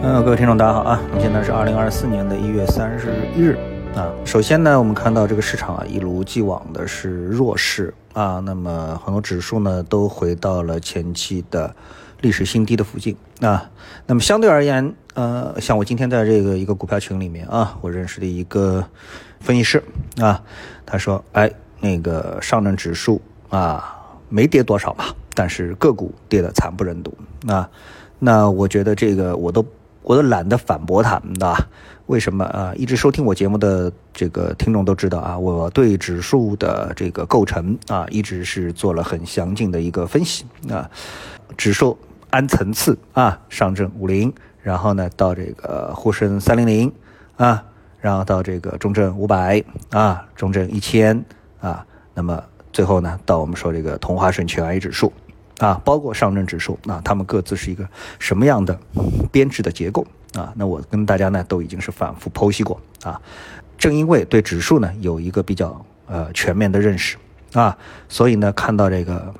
呃，各位听众，大家好啊！我们现在是二零二四年的一月三十一日啊。首先呢，我们看到这个市场啊，一如既往的是弱势啊。那么很多指数呢，都回到了前期的历史新低的附近啊。那么相对而言，呃，像我今天在这个一个股票群里面啊，我认识的一个分析师啊，他说，哎，那个上证指数啊，没跌多少吧，但是个股跌得惨不忍睹啊。那我觉得这个我都。我都懒得反驳他，对吧？为什么啊？一直收听我节目的这个听众都知道啊，我对指数的这个构成啊，一直是做了很详尽的一个分析啊。指数按层次啊，上证五零，然后呢到这个沪深三零零啊，然后到这个中证五百啊，中证一千啊，那么最后呢到我们说这个同花顺全 A 指数。啊，包括上证指数，那它们各自是一个什么样的编制的结构啊？那我跟大家呢都已经是反复剖析过啊。正因为对指数呢有一个比较呃全面的认识啊，所以呢看到这个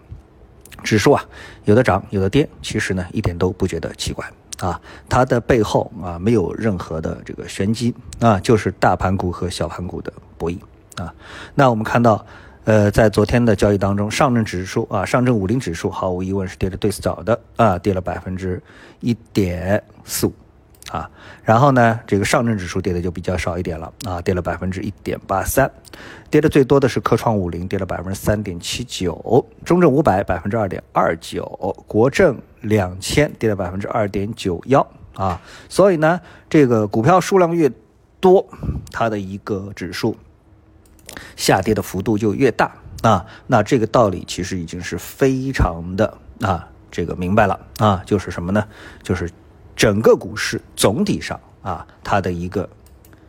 指数啊有的涨有的跌，其实呢一点都不觉得奇怪啊。它的背后啊没有任何的这个玄机啊，就是大盘股和小盘股的博弈啊。那我们看到。呃，在昨天的交易当中，上证指数啊，上证五零指数毫无疑问是跌的最早的啊，跌了百分之一点四五啊。然后呢，这个上证指数跌的就比较少一点了啊，跌了百分之一点八三。跌的最多的是科创五零，跌了百分之三点七九，中证五百百分之二点二九，国证两千跌了百分之二点九幺啊。所以呢，这个股票数量越多，它的一个指数。下跌的幅度就越大啊，那这个道理其实已经是非常的啊，这个明白了啊，就是什么呢？就是整个股市总体上啊，它的一个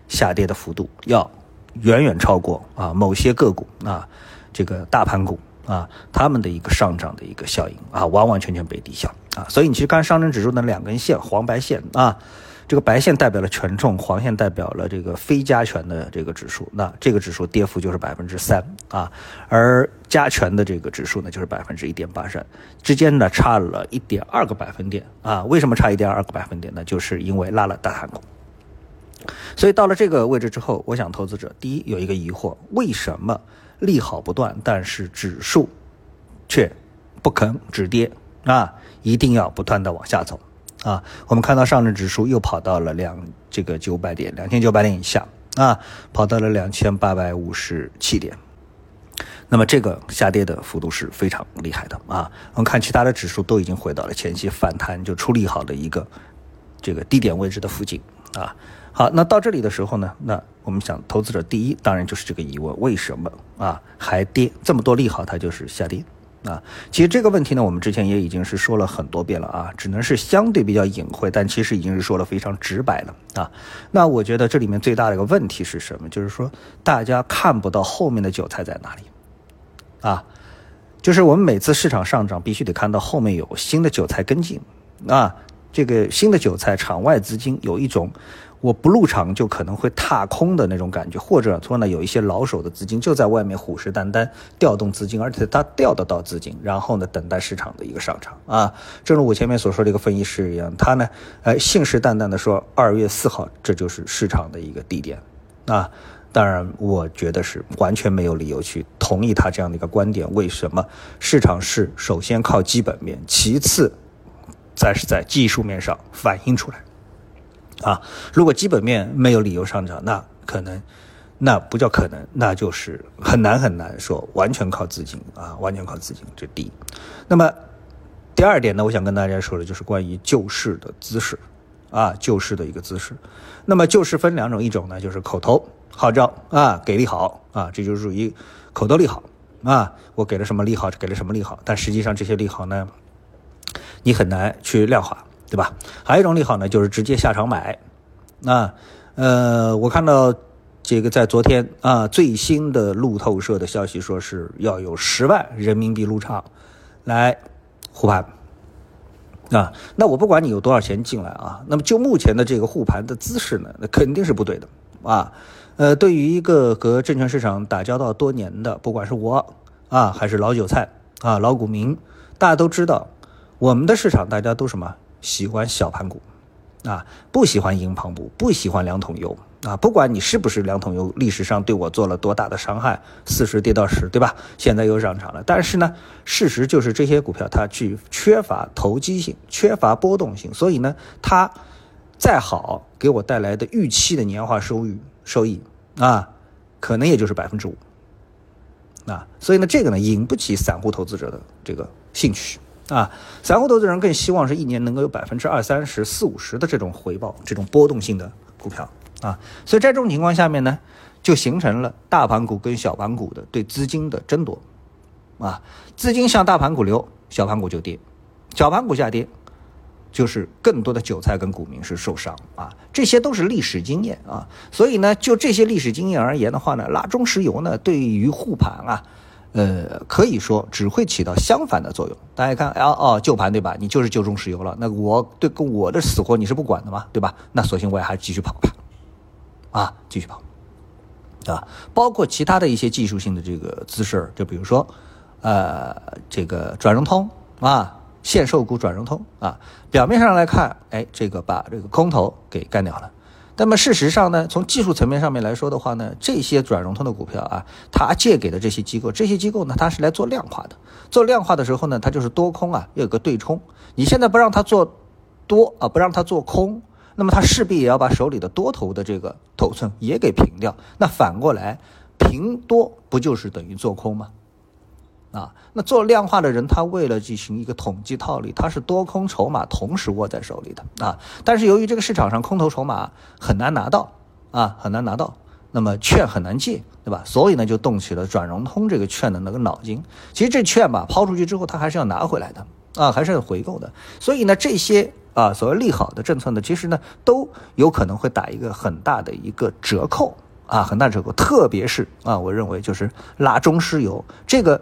下跌的幅度要远远超过啊某些个股啊，这个大盘股啊，他们的一个上涨的一个效应啊，完完全全被抵消啊，所以你去看上证指数的两根线，黄白线啊。这个白线代表了权重，黄线代表了这个非加权的这个指数。那这个指数跌幅就是百分之三啊，而加权的这个指数呢，就是百分之一点八三，之间呢差了一点二个百分点啊。为什么差一点二个百分点呢？就是因为拉了大盘股。所以到了这个位置之后，我想投资者第一有一个疑惑：为什么利好不断，但是指数却不肯止跌啊？一定要不断的往下走。啊，我们看到上证指数又跑到了两这个九百点，两千九百点以下啊，跑到了两千八百五十七点。那么这个下跌的幅度是非常厉害的啊。我们看其他的指数都已经回到了前期反弹就出利好的一个这个低点位置的附近啊。好，那到这里的时候呢，那我们想投资者第一当然就是这个疑问：为什么啊还跌这么多利好，它就是下跌？啊，其实这个问题呢，我们之前也已经是说了很多遍了啊，只能是相对比较隐晦，但其实已经是说了非常直白了啊。那我觉得这里面最大的一个问题是什么？就是说大家看不到后面的韭菜在哪里啊，就是我们每次市场上涨，必须得看到后面有新的韭菜跟进啊，这个新的韭菜场外资金有一种。我不入场就可能会踏空的那种感觉，或者说呢，有一些老手的资金就在外面虎视眈眈调动资金，而且他调得到资金，然后呢，等待市场的一个上涨啊。正如我前面所说的一个分析师一样，他呢，哎，信誓旦旦的说二月四号这就是市场的一个低点啊。当然，我觉得是完全没有理由去同意他这样的一个观点。为什么？市场是首先靠基本面，其次再是在技术面上反映出来。啊，如果基本面没有理由上涨，那可能，那不叫可能，那就是很难很难说完全靠资金啊，完全靠资金，这第一。那么第二点呢，我想跟大家说的就是关于救市的姿势啊，救市的一个姿势。那么救市分两种，一种呢就是口头号召啊，给利好啊，这就属于口头利好啊，我给了什么利好，给了什么利好，但实际上这些利好呢，你很难去量化。对吧？还有一种利好呢，就是直接下场买。那，呃，我看到这个在昨天啊，最新的路透社的消息说是要有十万人民币入场来护盘。啊，那我不管你有多少钱进来啊，那么就目前的这个护盘的姿势呢，那肯定是不对的啊。呃，对于一个和证券市场打交道多年的，不管是我啊，还是老韭菜啊、老股民，大家都知道，我们的市场大家都什么？喜欢小盘股，啊，不喜欢银庞布，不喜欢两桶油啊，不管你是不是两桶油，历史上对我做了多大的伤害，四十跌到十，对吧？现在又上涨了，但是呢，事实就是这些股票它具缺乏投机性，缺乏波动性，所以呢，它再好给我带来的预期的年化收益收益啊，可能也就是百分之五啊，所以呢，这个呢引不起散户投资者的这个兴趣。啊，散户投资人更希望是一年能够有百分之二三十、四五十的这种回报，这种波动性的股票啊。所以在这种情况下面呢，就形成了大盘股跟小盘股的对资金的争夺啊。资金向大盘股流，小盘股就跌；小盘股下跌，就是更多的韭菜跟股民是受伤啊。这些都是历史经验啊。所以呢，就这些历史经验而言的话呢，拉中石油呢，对于护盘啊。呃，可以说只会起到相反的作用。大家看，哦哦，救盘对吧？你就是救中石油了。那我对跟我的死活你是不管的嘛，对吧？那索性我也还是继续跑吧，啊，继续跑，啊，包括其他的一些技术性的这个姿势，就比如说，呃，这个转融通啊，限售股转融通啊，表面上来看，哎，这个把这个空头给干掉了。那么事实上呢，从技术层面上面来说的话呢，这些转融通的股票啊，它借给的这些机构，这些机构呢，它是来做量化的。做量化的时候呢，它就是多空啊，要有个对冲。你现在不让它做多啊，不让它做空，那么它势必也要把手里的多头的这个头寸也给平掉。那反过来平多不就是等于做空吗？啊，那做量化的人，他为了进行一个统计套利，他是多空筹码同时握在手里的啊。但是由于这个市场上空头筹码很难拿到啊，很难拿到，那么券很难借，对吧？所以呢，就动起了转融通这个券的那个脑筋。其实这券吧，抛出去之后，它还是要拿回来的啊，还是要回购的。所以呢，这些啊所谓利好的政策呢，其实呢都有可能会打一个很大的一个折扣啊，很大折扣。特别是啊，我认为就是拉中石油这个。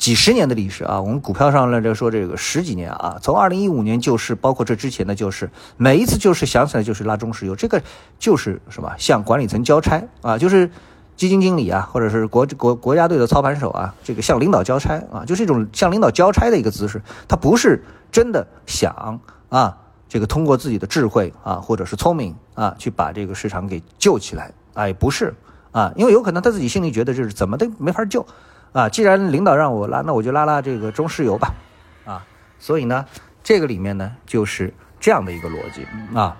几十年的历史啊，我们股票上来说这个十几年啊，从二零一五年救市，包括这之前的救市，每一次救市想起来就是拉中石油，这个就是什么向管理层交差啊，就是基金经理啊，或者是国国国家队的操盘手啊，这个向领导交差啊，就是一种向领导交差的一个姿势，他不是真的想啊，这个通过自己的智慧啊，或者是聪明啊，去把这个市场给救起来，哎，不是啊，因为有可能他自己心里觉得就是怎么都没法救。啊，既然领导让我拉，那我就拉拉这个中石油吧，啊，所以呢，这个里面呢就是这样的一个逻辑啊。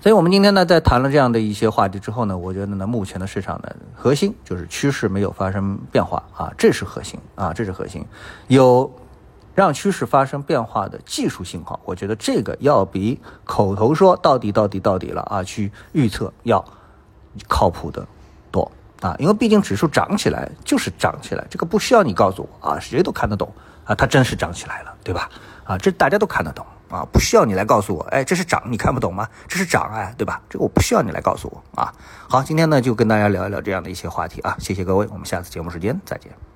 所以我们今天呢在谈了这样的一些话题之后呢，我觉得呢目前的市场呢核心就是趋势没有发生变化啊，这是核心啊，这是核心。有让趋势发生变化的技术信号，我觉得这个要比口头说到底到底到底了啊去预测要靠谱的。啊，因为毕竟指数涨起来就是涨起来，这个不需要你告诉我啊，谁都看得懂啊，它真是涨起来了，对吧？啊，这大家都看得懂啊，不需要你来告诉我，哎，这是涨，你看不懂吗？这是涨哎，对吧？这个我不需要你来告诉我啊。好，今天呢就跟大家聊一聊这样的一些话题啊，谢谢各位，我们下次节目时间再见。